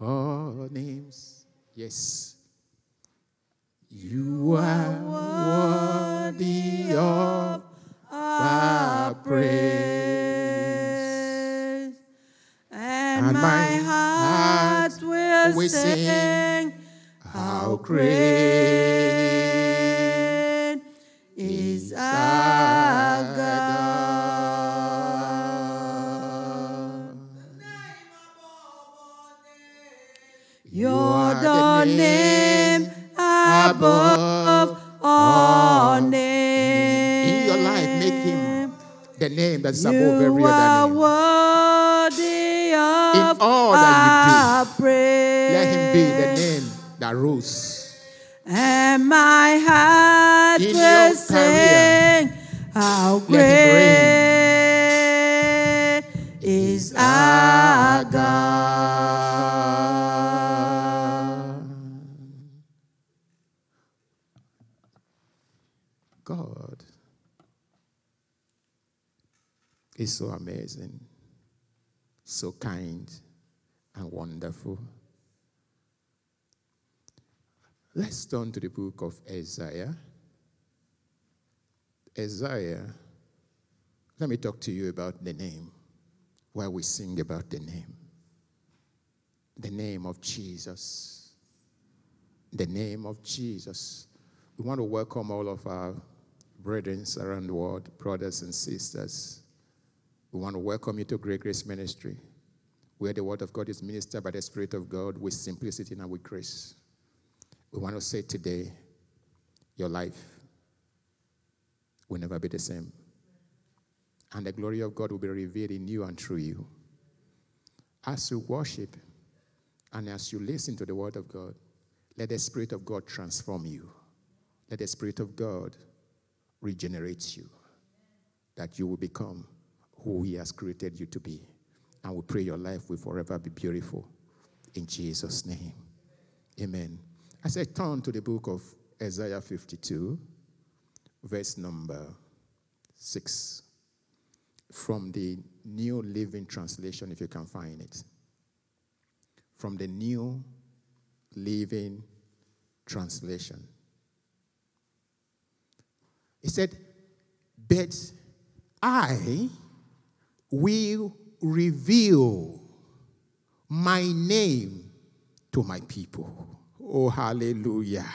all names. Yes. You are worthy of our praise. And, And my heart will sing, How great above every other so amazing, so kind, and wonderful. Let's turn to the book of Isaiah. Isaiah, let me talk to you about the name, while we sing about the name. The name of Jesus. The name of Jesus. We want to welcome all of our brethren around the world, brothers and sisters. We want to welcome you to Great Grace Ministry, where the Word of God is ministered by the Spirit of God with simplicity and with grace. We want to say today, your life will never be the same. And the glory of God will be revealed in you and through you. As you worship and as you listen to the Word of God, let the Spirit of God transform you. Let the Spirit of God regenerate you, that you will become who He has created you to be. And we pray your life will forever be beautiful. In Jesus' name. Amen. As I turn to the book of Isaiah 52, verse number 6, from the New Living Translation, if you can find it. From the New Living Translation. He said, But I will reveal my name to my people. Oh, hallelujah.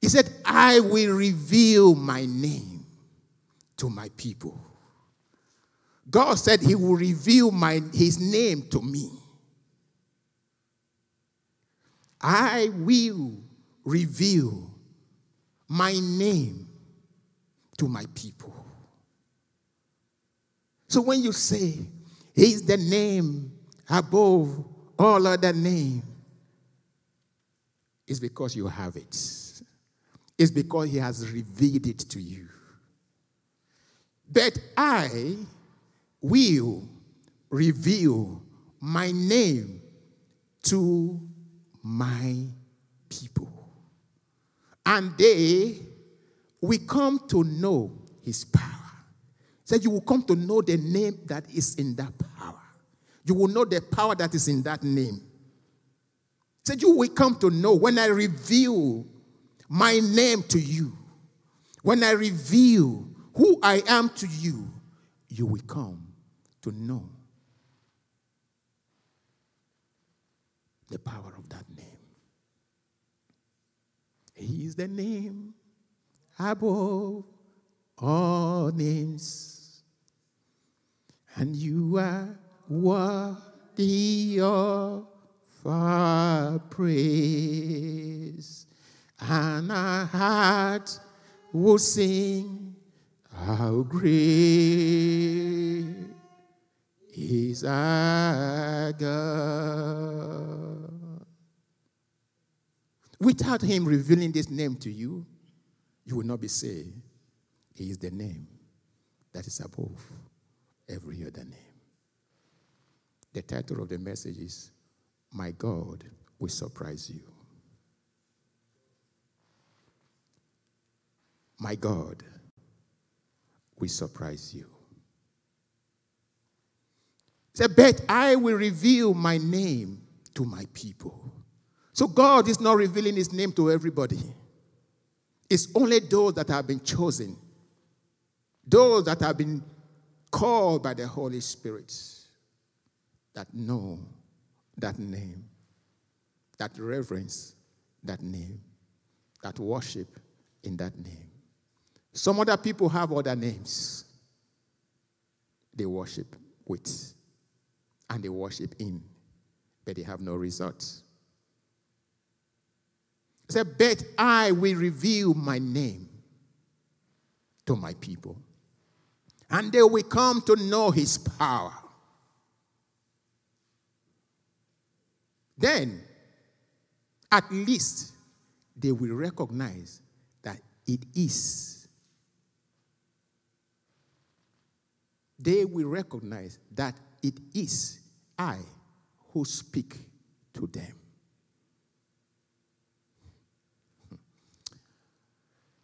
He said, I will reveal my name to my people. God said he will reveal my, his name to me. I will reveal my name to my people. So when you say, He's the name above all other name, it's because you have it. It's because He has revealed it to you. But I will reveal my name to my people. And they will come to know his power. Said you will come to know the name that is in that power. You will know the power that is in that name. Said you will come to know when I reveal my name to you, when I reveal who I am to you, you will come to know the power of that name. He is the name above all names, and you are worthy of our praise, and our heart will sing how great is our God. Without Him revealing this name to you, you will not be saved. He is the name that is above every other name. The title of the message is My God Will Surprise You. My God will surprise you. said, But I will reveal my name to my people. So God is not revealing his name to everybody. It's only those that have been chosen, those that have been called by the Holy Spirit, that know that name, that reverence that name, that worship in that name. Some other people have other names they worship with and they worship in, but they have no results. He said, But I will reveal my name to my people, and they will come to know his power. Then, at least, they will recognize that it is. They will recognize that it is I who speak to them. He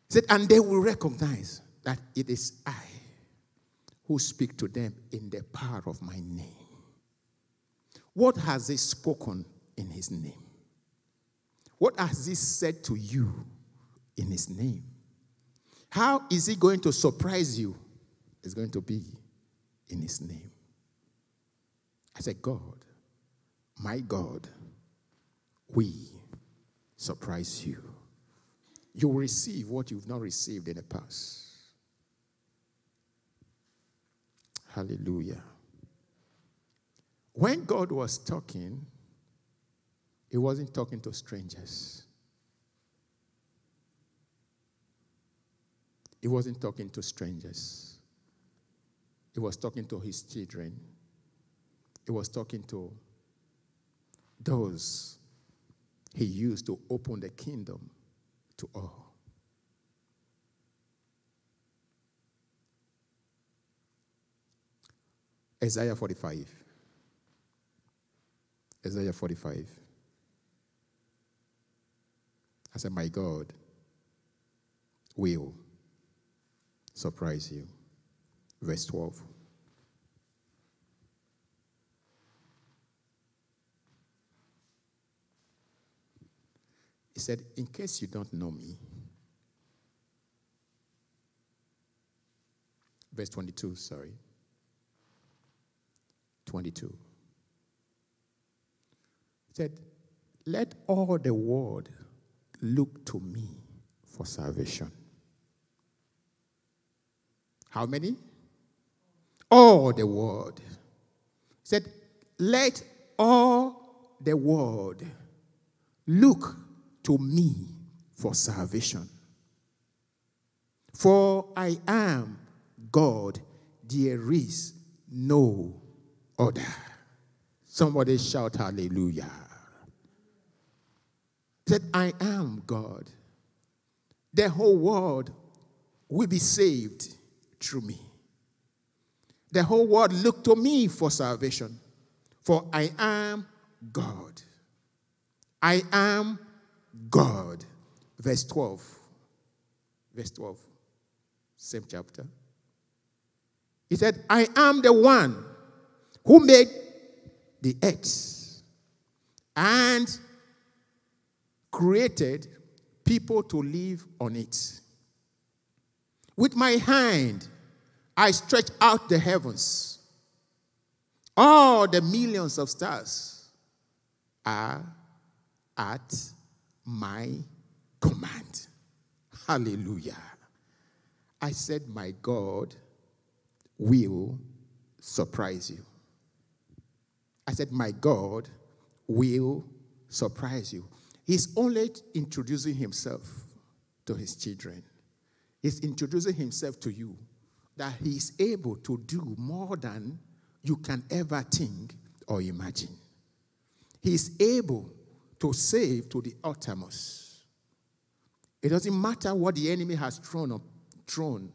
said, and they will recognize that it is I who speak to them in the power of my name. What has he spoken in his name? What has he said to you in his name? How is he going to surprise you? It's going to be in his name. I said, God, my God, we surprise you. You will receive what you've not received in the past. Hallelujah. When God was talking, He wasn't talking to strangers. He wasn't talking to strangers. He was talking to his children. He was talking to those he used to open the kingdom to all. Isaiah 45. Isaiah 45. I said, My God will surprise you. Verse 12. He said, In case you don't know me, verse 22, sorry. 22. He said, Let all the world look to me for salvation. How many? All the world. He said, Let all the world look to me for salvation. For I am God, there is no other. Somebody shout hallelujah. That I am God. The whole world will be saved through me. The whole world look to me for salvation. For I am God. I am God. Verse 12. Verse 12. Same chapter. He said, I am the one who made the earth and created people to live on it. With my hand, I stretch out the heavens. All the millions of stars are at my command. Hallelujah. I said, My God will surprise you. I said, My God will surprise you. He's only introducing himself to his children. He's introducing himself to you that he's able to do more than you can ever think or imagine. He's able to save to the uttermost. It doesn't matter what the enemy has thrown, up, thrown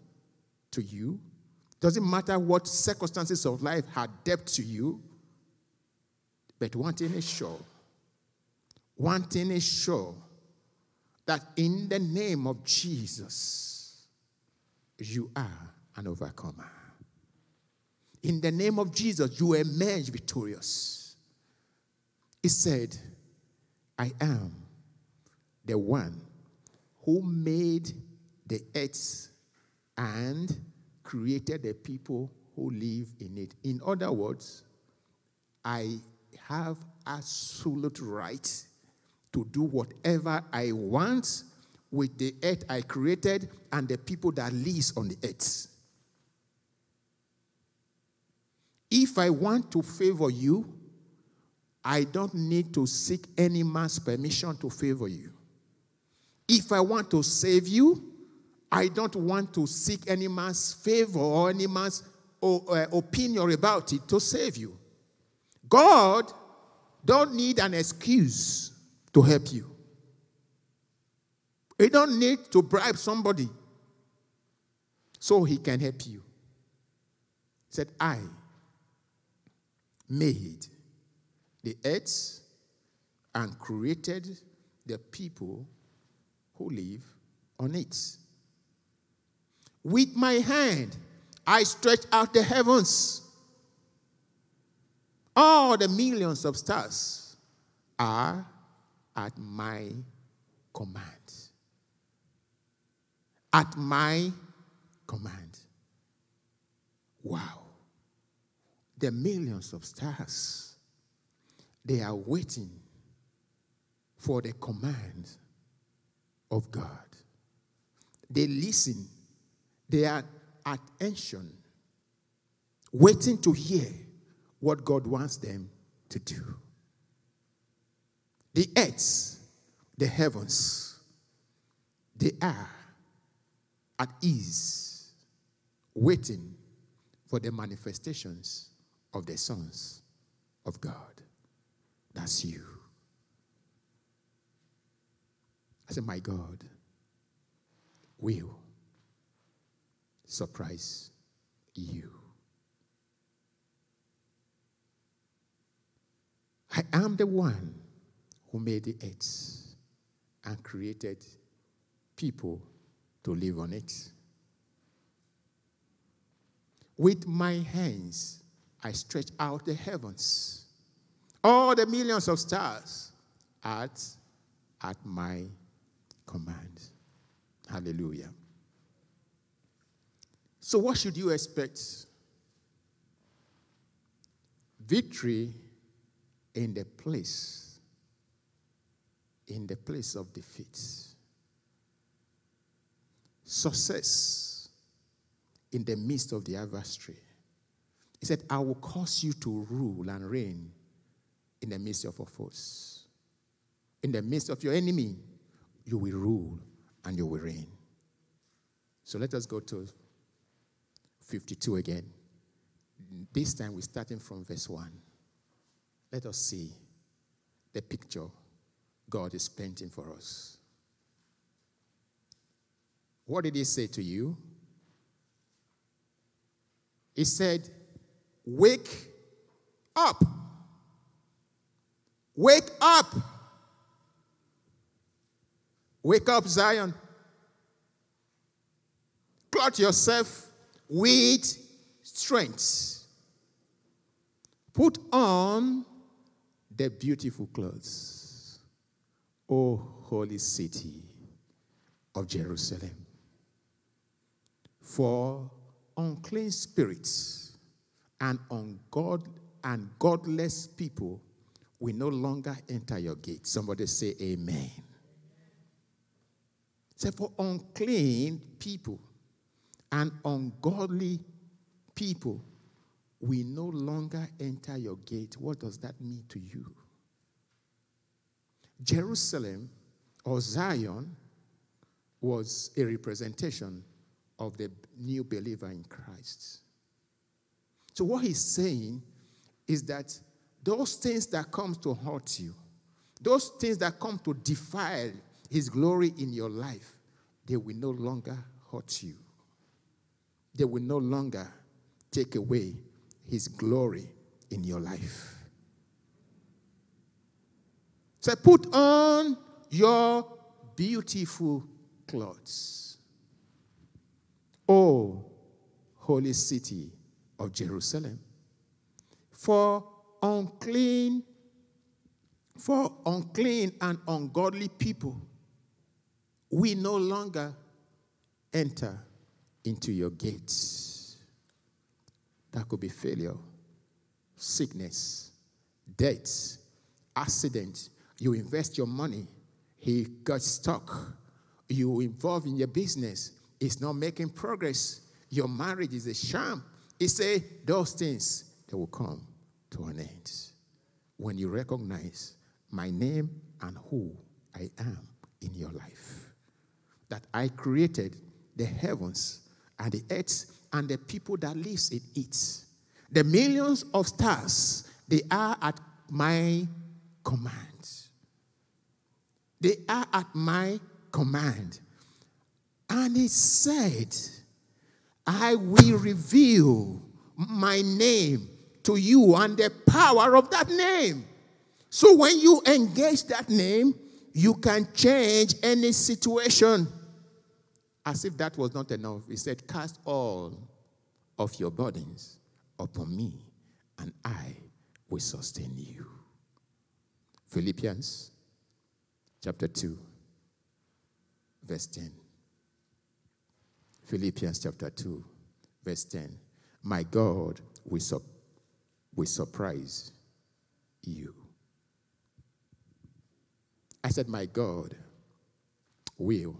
to you. It doesn't matter what circumstances of life had dealt to you. But one thing is sure. One thing is sure that in the name of Jesus, you are an overcomer. In the name of Jesus, you emerge victorious. He said, I am the one who made the earth and created the people who live in it. In other words, I have absolute right to do whatever I want with the earth I created and the people that lives on the earth. If I want to favor you, I don't need to seek any man's permission to favor you. If I want to save you, I don't want to seek any man's favor or any man's uh, opinion about it to save you. God don't need an excuse to help you. He don't need to bribe somebody so he can help you. He said, I made the earth and created the people who live on it. With my hand, I stretch out the heavens. All the millions of stars are at my command. At my command. Wow. The millions of stars, they are waiting for the command of God. They listen, they are attention, waiting to hear what God wants them to do. The earth, the heavens, they are at ease, waiting for the manifestations of the sons of God. That's you. I said, My God will surprise you. I am the one who made the earth and created people to live on it. With my hands, I stretch out the heavens. All the millions of stars at, at my command. Hallelujah. So, what should you expect? Victory in the place, in the place of defeat. Success in the midst of the adversary. He said, I will cause you to rule and reign in the midst of your foes. In the midst of your enemy, you will rule and you will reign. So let us go to 52 again. This time we're starting from verse 1. Let us see the picture God is painting for us. What did he say to you? He said, Wake up. Wake up. Wake up, Zion. Clothe yourself with strength. Put on the beautiful clothes, O holy city of Jerusalem. For unclean spirits and ungod and godless people will no longer enter your gate. Somebody say amen. Say for unclean people and ungodly people we no longer enter your gate. What does that mean to you? Jerusalem or Zion was a representation of the new believer in Christ. So what he's saying is that those things that come to hurt you, those things that come to defile his glory in your life, they will no longer hurt you. They will no longer take away his glory in your life. So put on your beautiful clothes. Oh, holy city of Jerusalem. For unclean, for unclean and ungodly people, we no longer enter into your gates. That could be failure, sickness, death, accident. You invest your money, he got stuck. You involved in your business, it's not making progress. Your marriage is a sham. He say those things they will come to an end when you recognize my name and who I am in your life. That I created the heavens and the earth and the people that lives in it. The millions of stars, they are at my command. They are at my command. And he said, I will reveal my name to you and the power of that name. So when you engage that name, you can change any situation. As if that was not enough, he said, Cast all of your burdens upon me, and I will sustain you. Philippians chapter 2, verse 10. Philippians chapter 2, verse 10. My God will, su- will surprise you. I said, My God will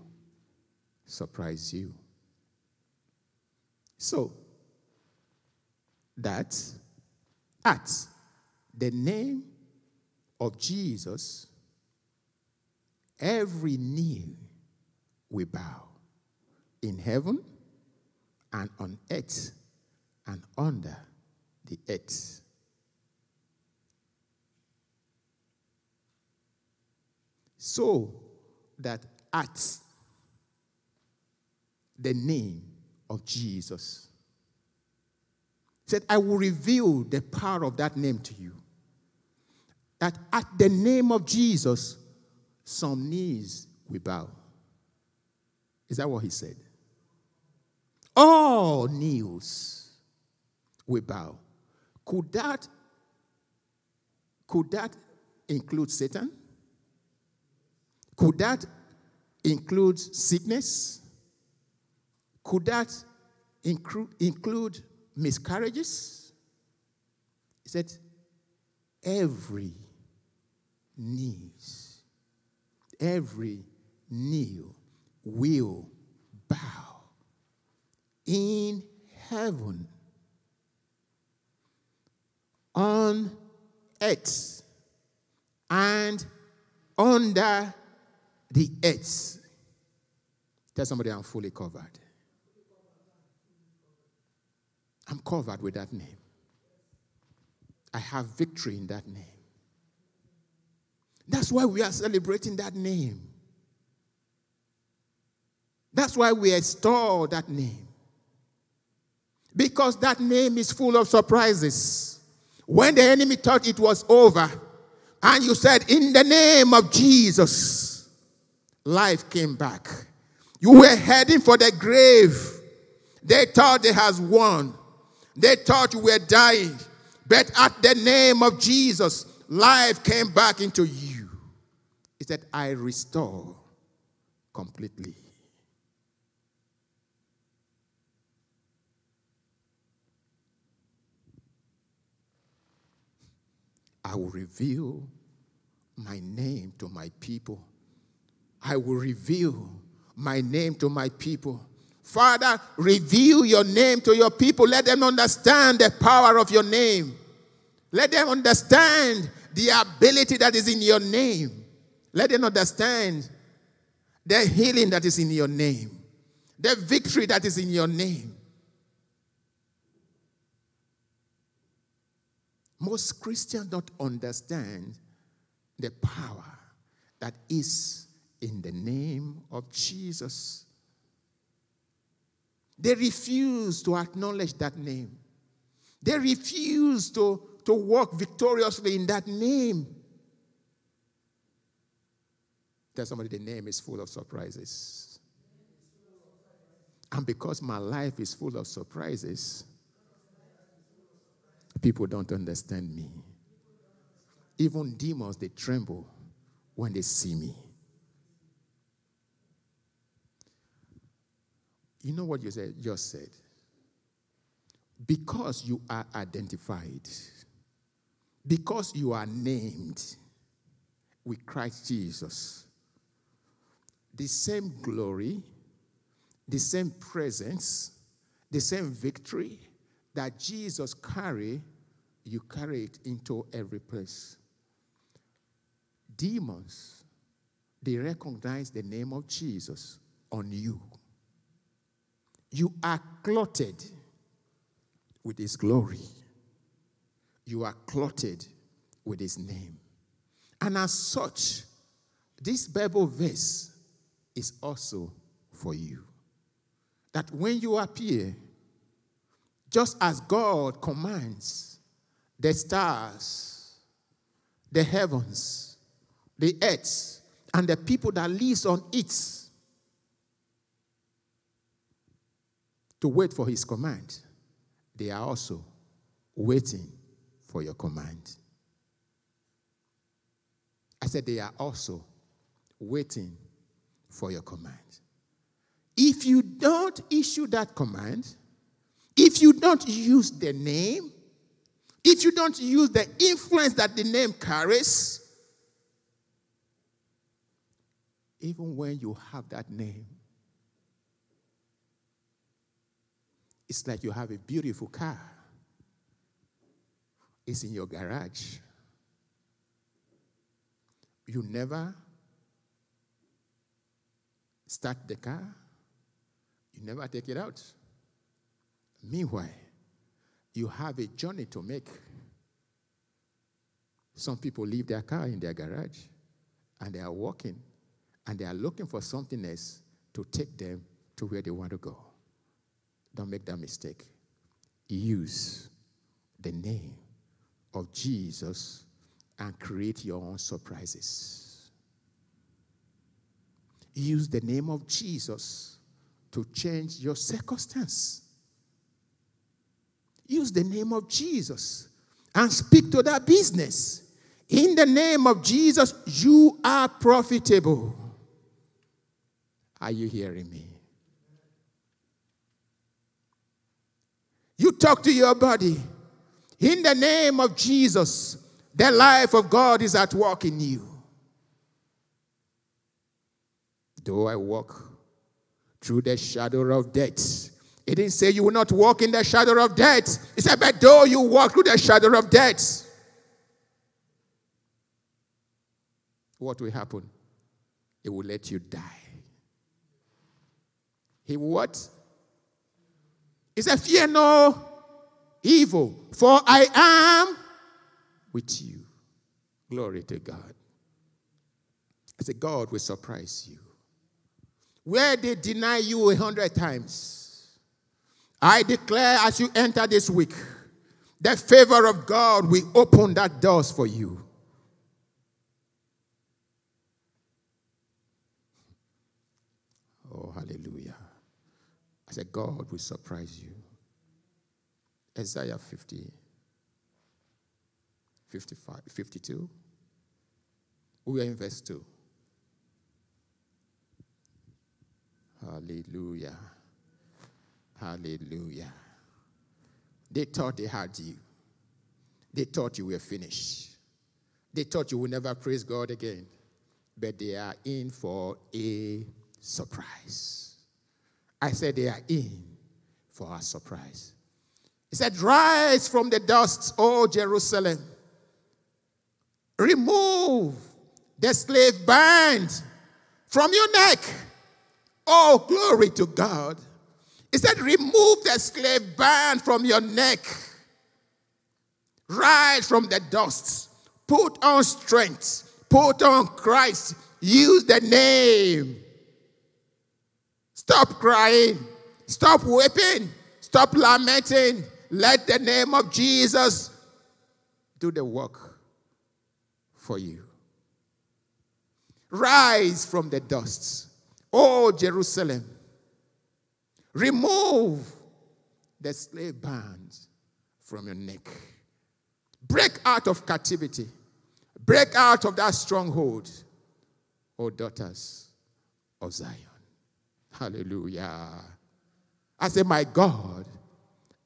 surprise you. So, that at the name of Jesus, every knee will bow in heaven and on earth and under the earth. So that at the name of Jesus, He said, I will reveal the power of that name to you. That at the name of Jesus, some knees will bow. Is that what he said? All knees will bow. Could that, could that include Satan? Could that include sickness? Could that include, include miscarriages? He said, every knees, every knee will bow in heaven, on earth, and under the earth. Tell somebody I'm fully covered. I'm covered with that name. I have victory in that name. That's why we are celebrating that name. That's why we extol that name. Because that name is full of surprises. When the enemy thought it was over, and you said, In the name of Jesus, life came back. You were heading for the grave. They thought they has won. They thought you were dying. But at the name of Jesus, life came back into you. He said, I restore completely. I will reveal my name to my people. I will reveal my name to my people. Father, reveal your name to your people. Let them understand the power of your name. Let them understand the ability that is in your name. Let them understand the healing that is in your name, the victory that is in your name. Most Christians don't understand the power that is in the name of Jesus. They refuse to acknowledge that name. They refuse to, to walk victoriously in that name. Tell somebody the name is full of surprises. And because my life is full of surprises, People don't understand me. Even demons, they tremble when they see me. You know what you said, just said? Because you are identified, because you are named with Christ Jesus, the same glory, the same presence, the same victory that Jesus carried, you carry it into every place. Demons, they recognize the name of Jesus on you. You are clothed with his glory. You are clothed with his name. And as such, this Bible verse is also for you. That when you appear, just as God commands the stars, the heavens, the earth, and the people that lives on it to wait for his command, they are also waiting for your command. I said they are also waiting for your command. If you don't issue that command, if you don't use the name, if you don't use the influence that the name carries, even when you have that name, it's like you have a beautiful car. It's in your garage. You never start the car, you never take it out. Meanwhile, you have a journey to make. Some people leave their car in their garage and they are walking and they are looking for something else to take them to where they want to go. Don't make that mistake. Use the name of Jesus and create your own surprises. Use the name of Jesus to change your circumstance. Use the name of Jesus and speak to that business. In the name of Jesus, you are profitable. Are you hearing me? You talk to your body. In the name of Jesus, the life of God is at work in you. Though I walk through the shadow of death, it didn't say you will not walk in the shadow of death. It said, but though you walk through the shadow of death, what will happen? It will let you die. He what? He said, Fear no evil, for I am with you. Glory to God. I said, God will surprise you. Where they deny you a hundred times, I declare as you enter this week, the favor of God will open that doors for you. Oh, hallelujah. I said, God will surprise you. Isaiah 50, 55, 52. We are in verse 2. Hallelujah. Hallelujah. They thought they had you. They thought you were finished. They thought you would never praise God again. But they are in for a surprise. I said they are in for a surprise. He said, Rise from the dust, O Jerusalem. Remove the slave band from your neck. Oh, glory to God. He said, Remove the slave band from your neck. Rise from the dust. Put on strength. Put on Christ. Use the name. Stop crying. Stop weeping. Stop lamenting. Let the name of Jesus do the work for you. Rise from the dust. O Jerusalem. Remove the slave bands from your neck. Break out of captivity. Break out of that stronghold, O daughters of Zion. Hallelujah. I say, My God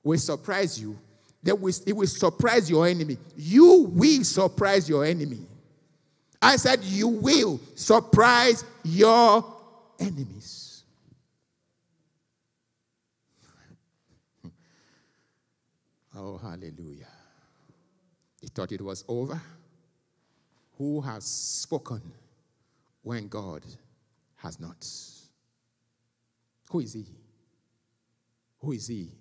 will surprise you. Will, it will surprise your enemy. You will surprise your enemy. I said, You will surprise your enemies. oh, hallelujah. He thought it was over. Who has spoken when God has not? Who is he? Who is he?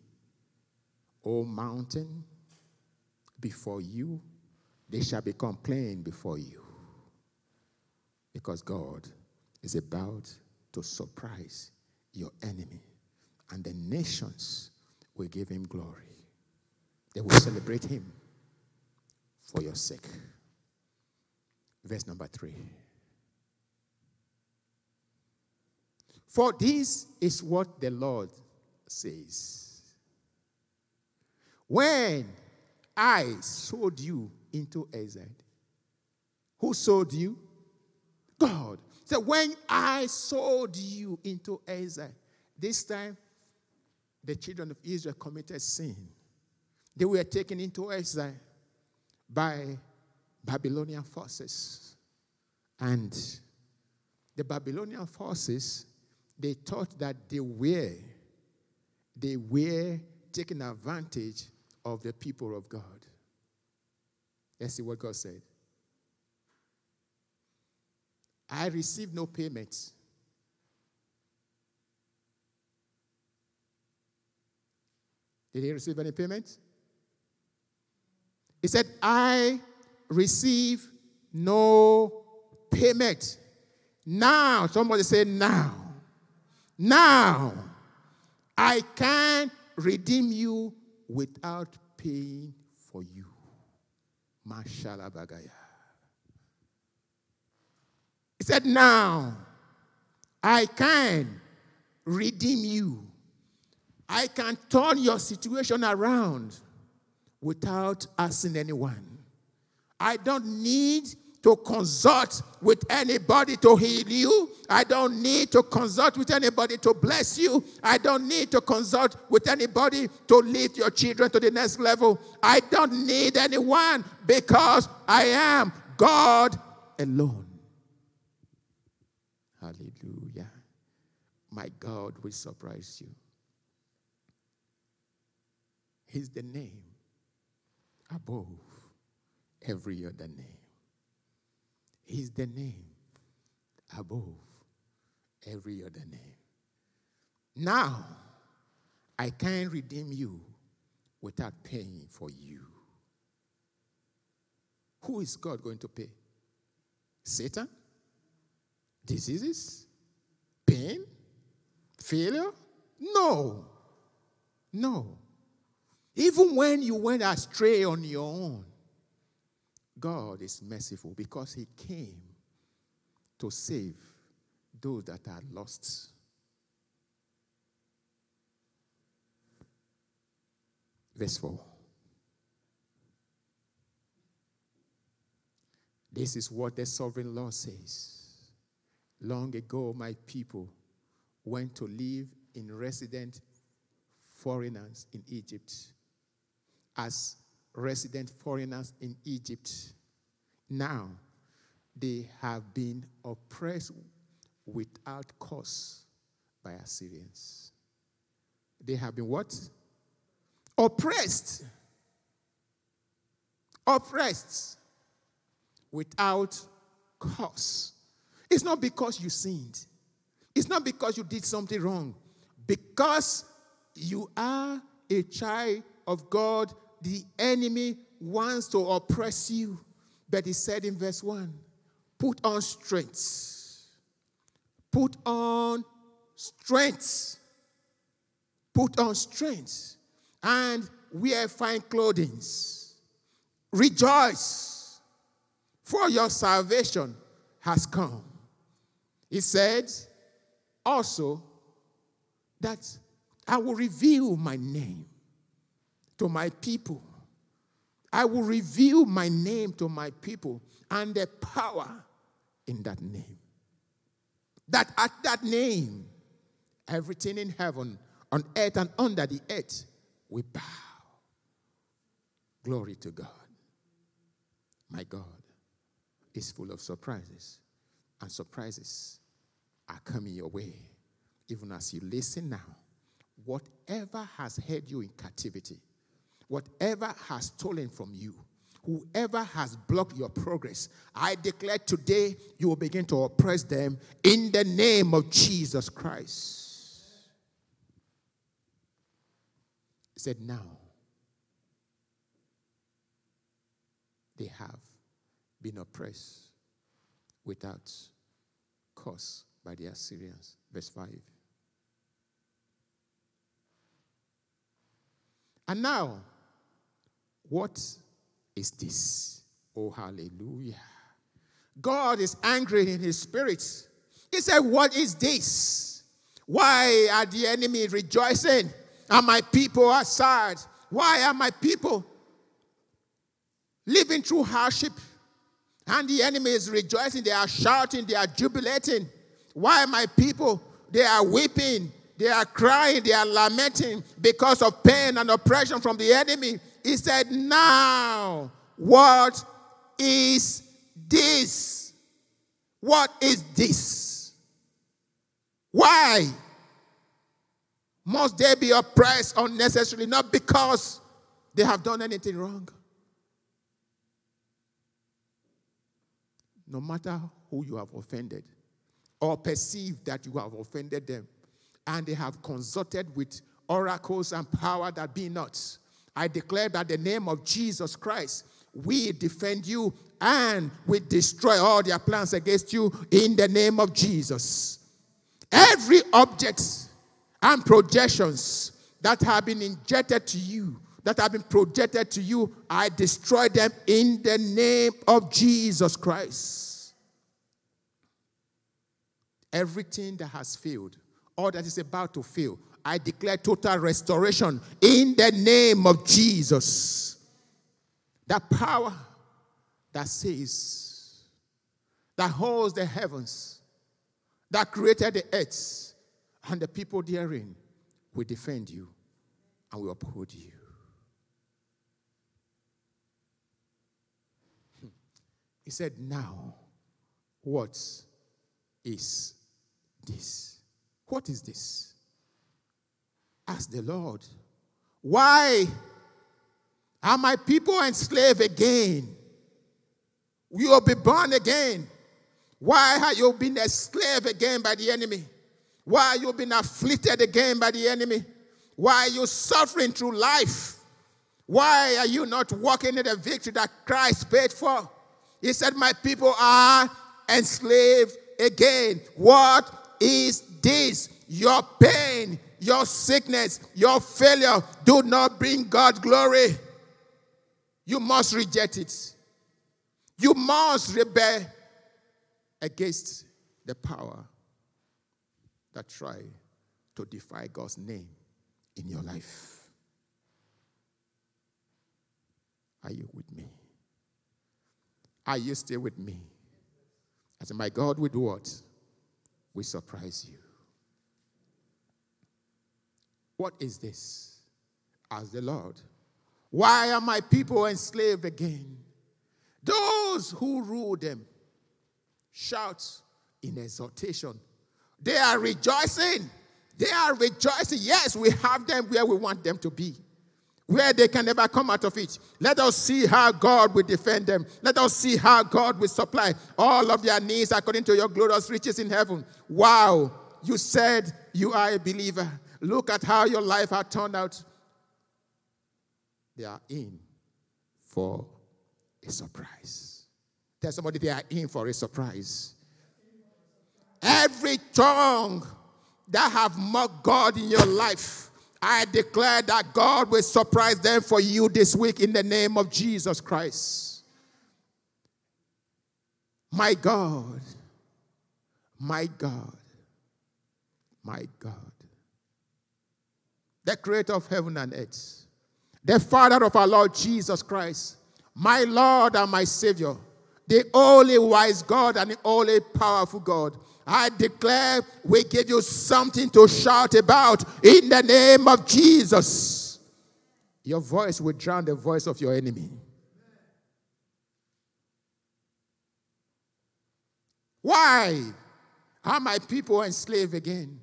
O mountain, before you, they shall become plain before you. Because God is about to surprise your enemy, and the nations will give him glory. They will celebrate him for your sake. Verse number three. For this is what the Lord says. When I sold you into exile, who sold you? God. So when I sold you into exile, this time the children of Israel committed sin. They were taken into exile by Babylonian forces. And the Babylonian forces, they thought that they were, they were taking advantage of the people of God. Let's see what God said. I received no payment. Did he receive any payment? He said, I receive no payment. Now, somebody say, now. Now, I can redeem you without paying for you. Mashallah bagaya. He said, Now I can redeem you. I can turn your situation around without asking anyone. I don't need to consult with anybody to heal you. I don't need to consult with anybody to bless you. I don't need to consult with anybody to lead your children to the next level. I don't need anyone because I am God alone. Hallelujah. My God will surprise you. He's the name above every other name. He's the name above every other name. Now, I can't redeem you without paying for you. Who is God going to pay? Satan? Diseases? Pain? Failure? No. No. Even when you went astray on your own, God is merciful because He came to save those that are lost. Verse 4. This is what the sovereign Lord says. Long ago, my people went to live in resident foreigners in Egypt as resident foreigners in Egypt. Now they have been oppressed without cause by Assyrians. They have been what? Oppressed. Oppressed without cause. It's not because you sinned. It's not because you did something wrong. Because you are a child of God the enemy wants to oppress you. But he said in verse 1 put on strength. Put on strength. Put on strength. And wear fine clothing. Rejoice, for your salvation has come. He said also that I will reveal my name to my people. I will reveal my name to my people and the power in that name. That at that name, everything in heaven, on earth, and under the earth will bow. Glory to God. My God is full of surprises, and surprises are coming your way. Even as you listen now, whatever has held you in captivity, whatever has stolen from you, whoever has blocked your progress, I declare today you will begin to oppress them in the name of Jesus Christ. He said, Now they have been oppressed without cause by the Assyrians. Verse 5. And now, what is this? Oh, hallelujah. God is angry in his spirit. He said, What is this? Why are the enemy rejoicing? And my people are sad. Why are my people living through hardship? And the enemy is rejoicing, they are shouting, they are jubilating. Why my people? They are weeping, they are crying, they are lamenting because of pain and oppression from the enemy. He said, Now, what is this? What is this? Why must they be oppressed unnecessarily? Not because they have done anything wrong. no matter who you have offended or perceive that you have offended them, and they have consulted with oracles and power that be not. I declare that the name of Jesus Christ, we defend you and we destroy all their plans against you in the name of Jesus. Every object and projections that have been injected to you, that have been projected to you, I destroy them in the name of Jesus Christ. Everything that has failed, or that is about to fail, I declare total restoration in the name of Jesus. That power that says, that holds the heavens, that created the earth, and the people therein will defend you and will uphold you. Hmm. He said, Now, what is this? What is this? Ask the Lord. Why are my people enslaved again? You will be born again. Why have you been enslaved again by the enemy? Why you been afflicted again by the enemy? Why are you suffering through life? Why are you not walking in the victory that Christ paid for? He said, My people are enslaved again. What is this? Your pain, your sickness, your failure do not bring God glory. You must reject it. You must rebel against the power that try to defy God's name in your life. Are you with me? Are you still with me? I said, My God with what? We surprise you. What is this? Ask the Lord. Why are my people enslaved again? Those who rule them shout in exhortation. They are rejoicing. They are rejoicing. Yes, we have them where we want them to be, where they can never come out of it. Let us see how God will defend them. Let us see how God will supply all of their needs according to your glorious riches in heaven. Wow, you said you are a believer. Look at how your life has turned out. They are in for a surprise. Tell somebody they are in for a surprise. Every tongue that have mocked God in your life, I declare that God will surprise them for you this week in the name of Jesus Christ. My God, my God, my God, the creator of heaven and earth, the Father of our Lord Jesus Christ, my Lord and my Savior, the only wise God and the only powerful God. I declare we give you something to shout about in the name of Jesus. Your voice will drown the voice of your enemy. Why are my people enslaved again?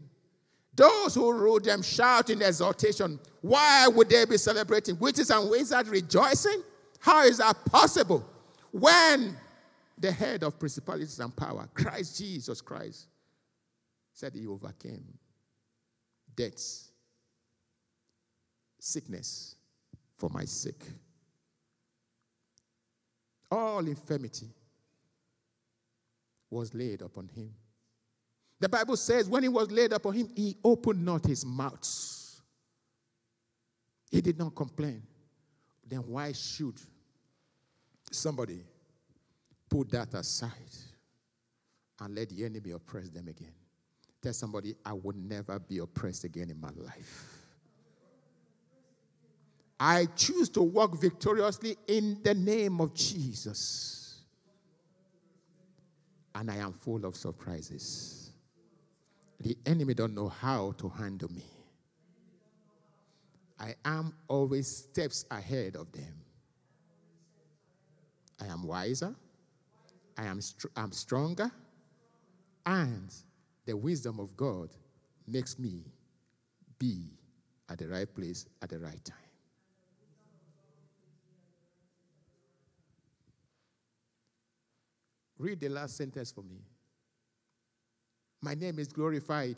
Those who rule them shout in exaltation. Why would they be celebrating? Witches and wizards rejoicing? How is that possible? When the head of principalities and power, Christ Jesus Christ, said he overcame death, sickness for my sake, all infirmity was laid upon him. The Bible says, when he was laid upon him, he opened not his mouth. He did not complain. Then why should somebody put that aside and let the enemy oppress them again? Tell somebody, I will never be oppressed again in my life. I choose to walk victoriously in the name of Jesus. And I am full of surprises. The enemy don't know how to handle me. I am always steps ahead of them. I am wiser. I am str- I'm stronger. And the wisdom of God makes me be at the right place at the right time. Read the last sentence for me. My name is glorified.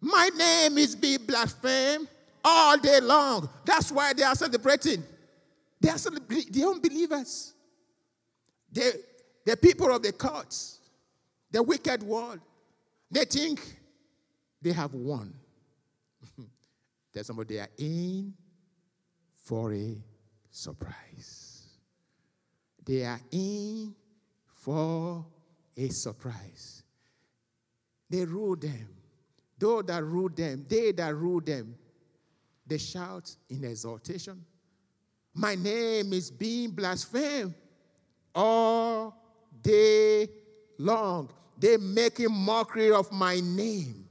My name is be blasphemed all day long. That's why they are celebrating. They are celebrating the unbelievers. The, the people of the courts, the wicked world. They think they have won. Tell somebody they are in for a surprise. They are in for a surprise. They rule them. Those that rule them, they that rule them, they shout in exaltation. My name is being blasphemed all day long. They making mockery of my name.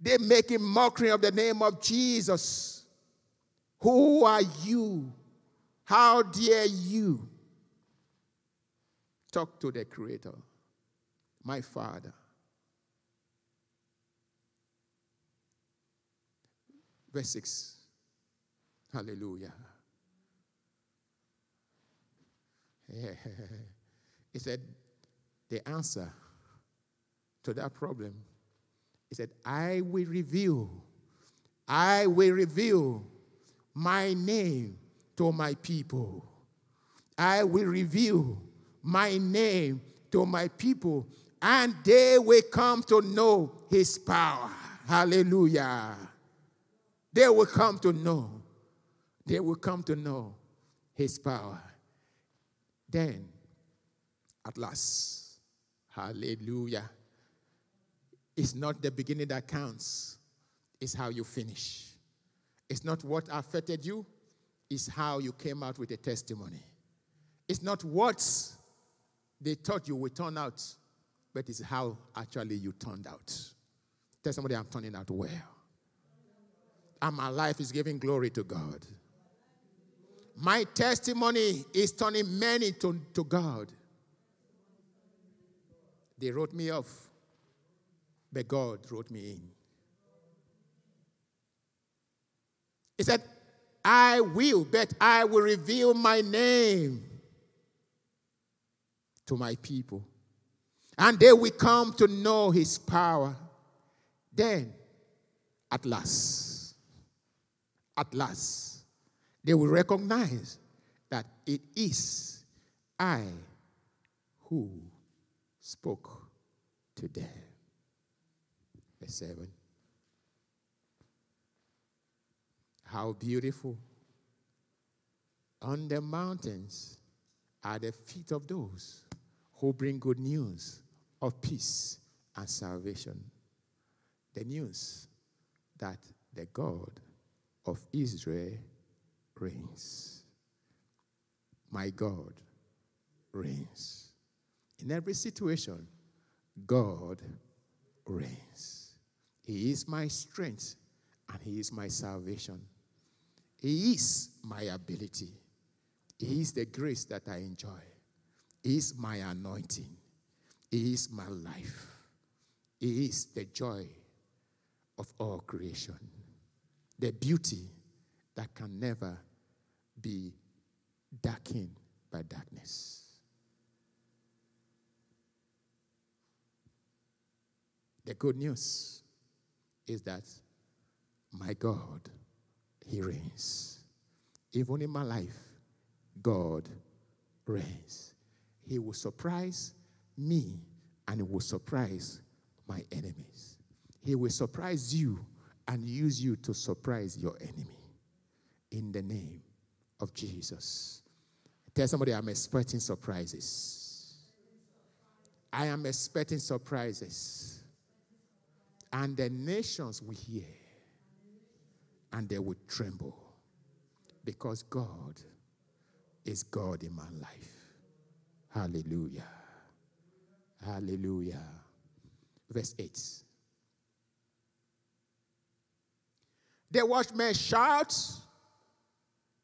They making mockery of the name of Jesus. Who are you? How dare you? Talk to the Creator, my Father. Verse 6. Hallelujah. Yeah. He said, the answer to that problem, he said, I will reveal, I will reveal my name to my people. I will reveal my name to my people, and they will come to know his power. Hallelujah. They will come to know. They will come to know his power. Then, at last, hallelujah. It's not the beginning that counts, it's how you finish. It's not what affected you, it's how you came out with a testimony. It's not what they thought you would turn out, but it's how actually you turned out. Tell somebody I'm turning out well. And my life is giving glory to God. My testimony is turning many to, to God. They wrote me off, but God wrote me in. He said, I will, but I will reveal my name to my people. And they will come to know his power. Then, at last, at last, they will recognize that it is I who spoke to them. Verse 7. How beautiful on the mountains are the feet of those who bring good news of peace and salvation. The news that the God of Israel reigns. My God reigns. In every situation, God reigns. He is my strength and He is my salvation. He is my ability. Is the grace that I enjoy. Is my anointing. He is my life. He is the joy of all creation, the beauty that can never be darkened by darkness. The good news is that my God, He reigns. Even in my life, God reigns. He will surprise me and He will surprise my enemies. He will surprise you and use you to surprise your enemy. In the name of Jesus. Tell somebody, I'm expecting surprises. I am expecting surprises. And the nations will hear and they will tremble because God is God in my life. Hallelujah. Hallelujah. Verse 8. The watchmen shout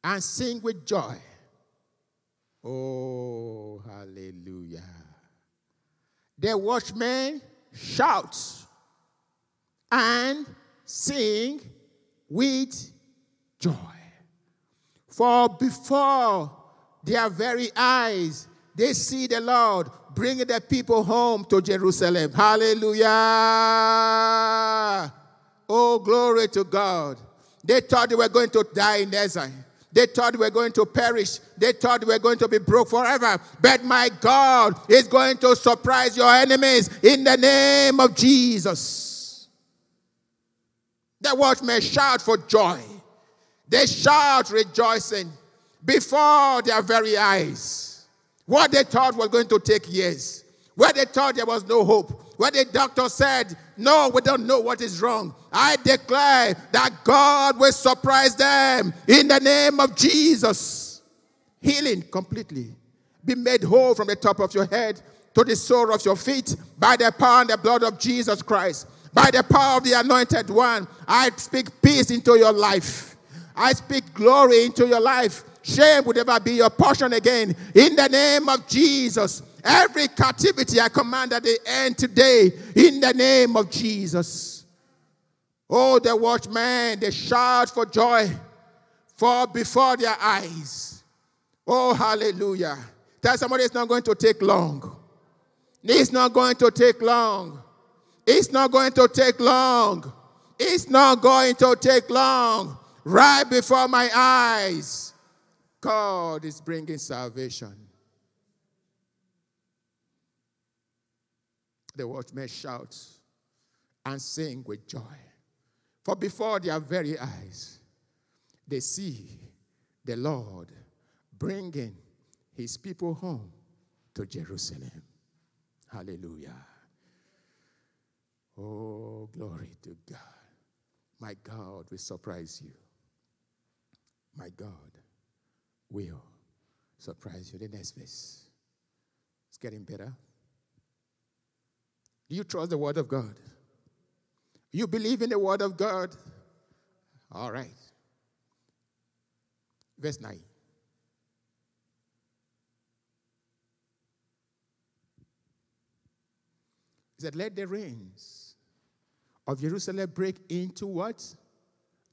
and sing with joy. Oh, hallelujah. The watchmen shout and sing with joy. For before their very eyes, they see the Lord bringing the people home to Jerusalem. Hallelujah. Oh, glory to God. They thought they were going to die in exile. They thought we were going to perish. They thought we were going to be broke forever. But my God is going to surprise your enemies in the name of Jesus. The watchmen shout for joy. They shout rejoicing before their very eyes. What they thought was going to take years, where they thought there was no hope, where the doctor said, No, we don't know what is wrong. I declare that God will surprise them in the name of Jesus. Healing completely. Be made whole from the top of your head to the sole of your feet by the power and the blood of Jesus Christ. By the power of the anointed one, I speak peace into your life. I speak glory into your life. Shame would never be your portion again. In the name of Jesus. Every captivity I command at the end today. In the name of Jesus. Oh, the watchmen, they shout for joy. For before their eyes. Oh, hallelujah. Tell somebody it's not going to take long. It's not going to take long. It's not going to take long. It's not going to take long. Right before my eyes, God is bringing salvation. The watchmen shout and sing with joy. For before their very eyes, they see the Lord bringing his people home to Jerusalem. Hallelujah. Oh, glory to God. My God will surprise you. My God will surprise you. The next verse. It's getting better. Do you trust the word of God? You believe in the word of God? All right. Verse 9. He said, Let the rains of Jerusalem break into what?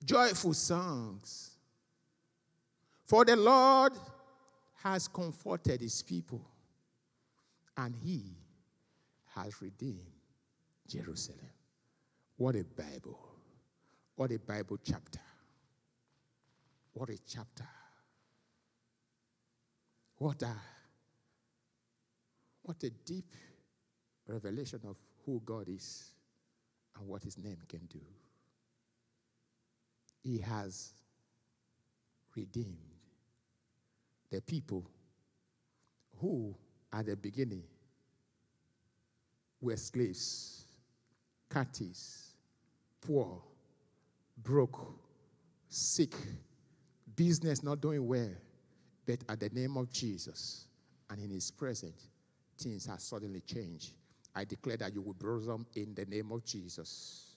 Joyful songs. For the Lord has comforted his people, and he has redeemed Jerusalem. What a Bible. What a Bible chapter. What a chapter. What a what a deep revelation of who God is and what his name can do. He has redeemed the people who, at the beginning, were slaves, captives, poor, broke, sick, business not doing well, but at the name of Jesus and in his presence, things have suddenly changed. I declare that you will blossom in the name of Jesus.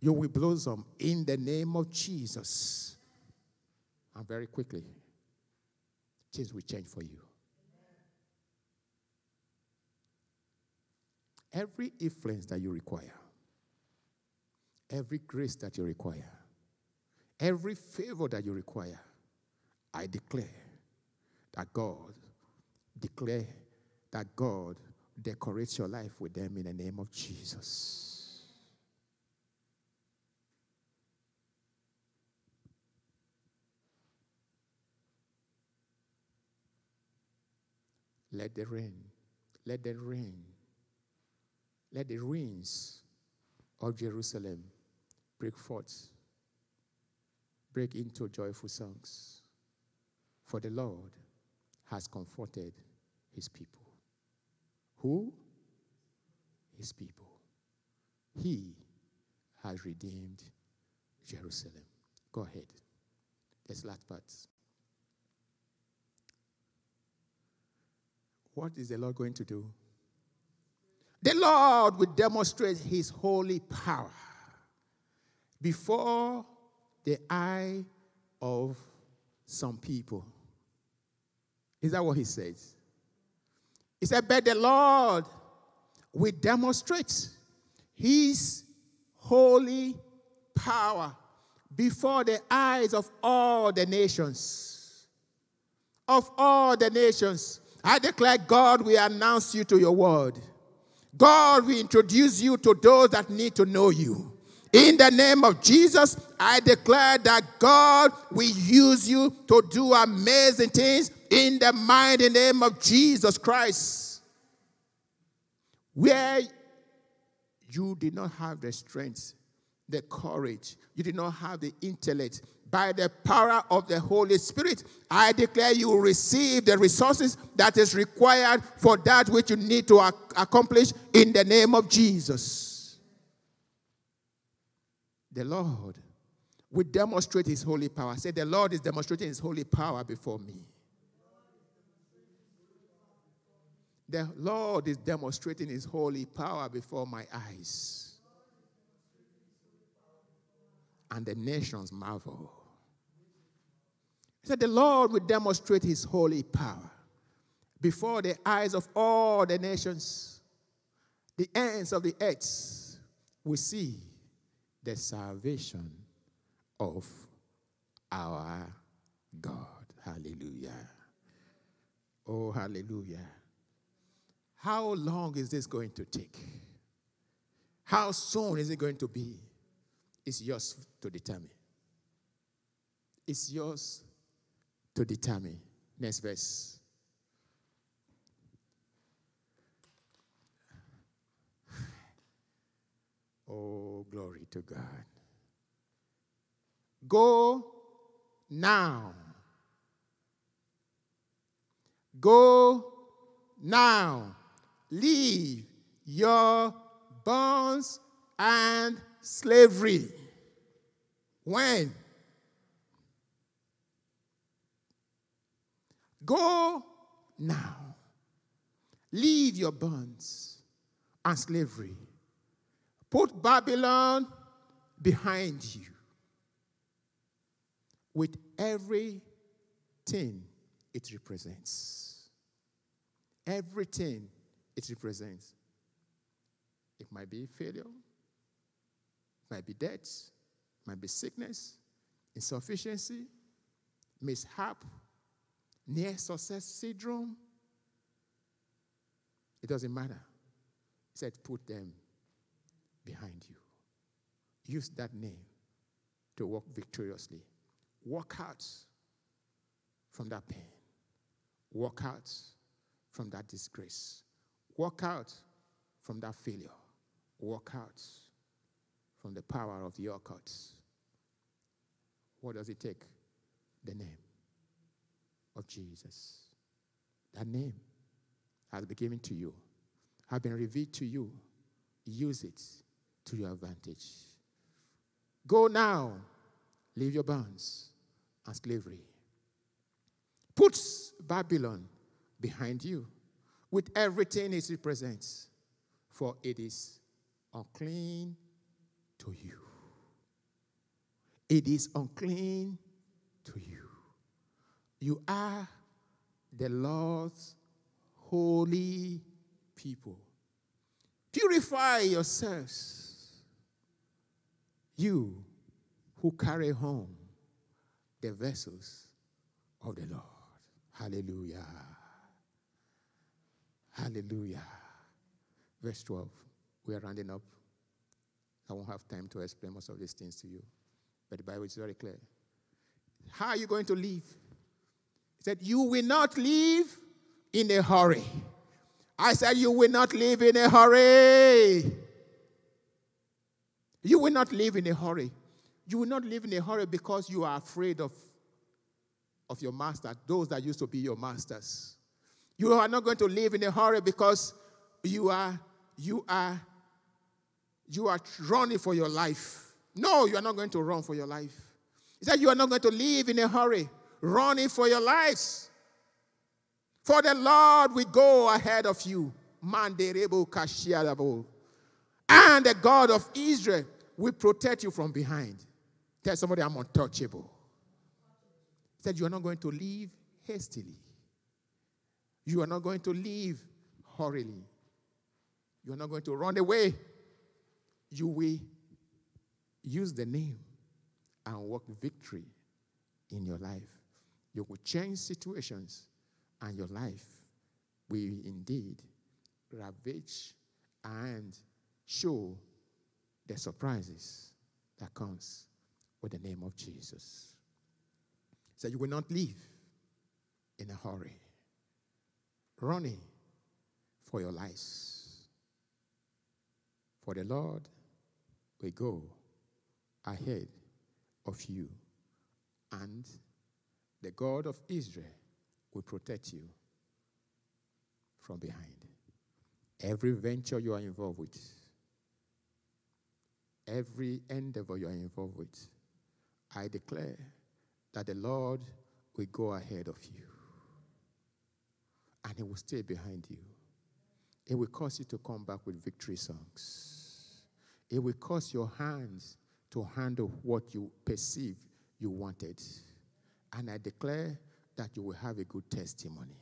You will blossom in the name of Jesus. And very quickly, things will change for you. Every influence that you require, every grace that you require, every favor that you require, I declare that God, declare that God decorates your life with them in the name of Jesus. Let the rain, let the rain, let the rains of Jerusalem break forth, break into joyful songs. For the Lord has comforted his people. Who? His people. He has redeemed Jerusalem. Go ahead. This last part. What is the Lord going to do? The Lord will demonstrate his holy power before the eye of some people. Is that what he says? He said, But the Lord will demonstrate his holy power before the eyes of all the nations. Of all the nations. I declare, God will announce you to your word. God will introduce you to those that need to know you. In the name of Jesus, I declare that God will use you to do amazing things in the mighty name of Jesus Christ. Where you did not have the strength, the courage, you did not have the intellect, by the power of the Holy Spirit, I declare you will receive the resources that is required for that which you need to ac- accomplish in the name of Jesus. The Lord will demonstrate his holy power. Say, the Lord is demonstrating his holy power before me. The Lord is demonstrating his holy power before my eyes. And the nations marvel. Said, The Lord will demonstrate his holy power before the eyes of all the nations. The ends of the earth will see the salvation of our God. Hallelujah. Oh, hallelujah. How long is this going to take? How soon is it going to be? It's yours to determine. It's yours to determine. Next verse. Oh, glory to God. Go now. Go now. Leave your bonds and slavery. When? Go now. Leave your bonds and slavery. Put Babylon behind you with everything it represents. Everything it represents. It might be failure, might be death, might be sickness, insufficiency, mishap, near success syndrome. It doesn't matter. He said, put them behind you. Use that name to walk victoriously. Walk out from that pain. Walk out from that disgrace. Walk out from that failure. Walk out from the power of the occult. What does it take? The name of Jesus. That name has been given to you, has been revealed to you. Use it to your advantage. Go now, leave your bonds and slavery. Puts Babylon behind you with everything it represents, for it is unclean to you. It is unclean to you. You are the Lord's holy people. Purify yourselves, you who carry home the vessels of the Lord. Hallelujah. Hallelujah. Verse 12. We are rounding up. I won't have time to explain most of these things to you, but the Bible is very clear. How are you going to live? Said, You will not leave in a hurry. I said, You will not live in a hurry. You will not live in a hurry. You will not live in a hurry because you are afraid of, of your master, those that used to be your masters. You are not going to live in a hurry because you are you are you are running for your life. No, you are not going to run for your life. He said you are not going to live in a hurry, running for your lives. For the Lord will go ahead of you. And the God of Israel will protect you from behind. Tell somebody I'm untouchable. He said, You are not going to leave hastily. You are not going to leave hurriedly. You are not going to run away. You will use the name and work victory in your life. You will change situations, and your life will indeed ravage and show the surprises that comes with the name of Jesus. So you will not leave in a hurry, running for your lives. For the Lord will go ahead of you, and the God of Israel will protect you from behind. Every venture you are involved with, every endeavor you are involved with, I declare that the Lord will go ahead of you and He will stay behind you. It will cause you to come back with victory songs. It will cause your hands to handle what you perceive you wanted. And I declare that you will have a good testimony.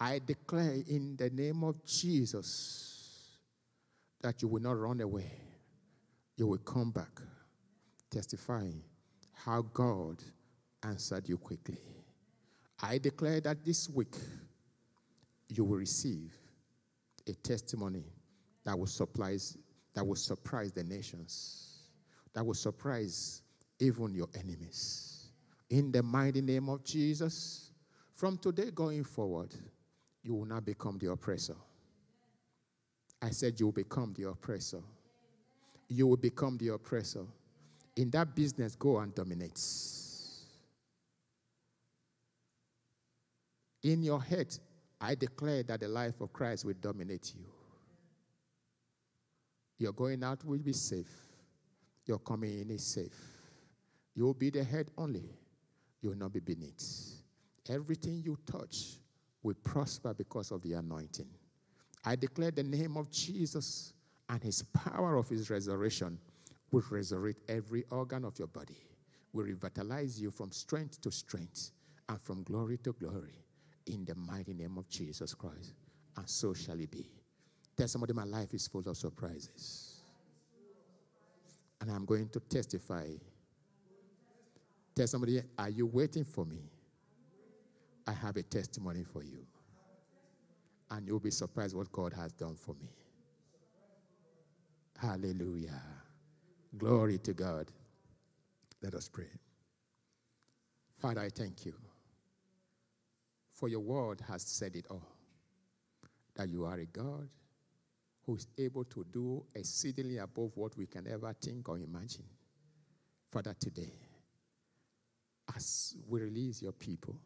I declare in the name of Jesus that you will not run away. You will come back testifying how God answered you quickly. I declare that this week you will receive a testimony that will surprise that will surprise the nations, that will surprise even your enemies. In the mighty name of Jesus, from today going forward, you will not become the oppressor. I said you will become the oppressor. You will become the oppressor. In that business, go and dominate. In your head, I declare that the life of Christ will dominate you. Your going out will be safe. Your coming in is safe. You will be the head only. You will not be beneath. Everything you touch will prosper because of the anointing. I declare the name of Jesus and his power of his resurrection will resurrect every organ of your body, will revitalize you from strength to strength and from glory to glory in the mighty name of Jesus Christ. And so shall it be. Tell somebody my life is full of surprises. And I'm going to testify. Tell somebody, are you waiting for me? I have a testimony for you. And you'll be surprised what God has done for me. Hallelujah. Glory to God. Let us pray. Father, I thank you for your word has said it all that you are a God who is able to do exceedingly above what we can ever think or imagine. Father, today, as we release your people,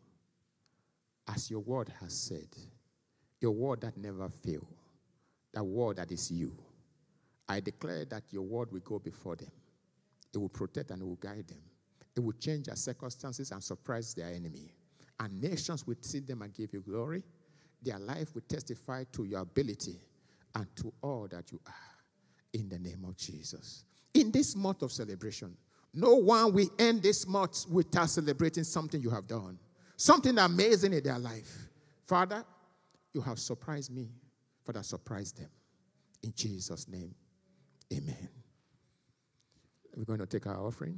as your word has said, your word that never fail, that word that is you, I declare that your word will go before them. It will protect and it will guide them. It will change their circumstances and surprise their enemy. And nations will see them and give you glory. Their life will testify to your ability and to all that you are in the name of Jesus. In this month of celebration, no one will end this month without celebrating something you have done, something amazing in their life. Father, you have surprised me. Father, surprise them. In Jesus' name, amen. We're going to take our offering.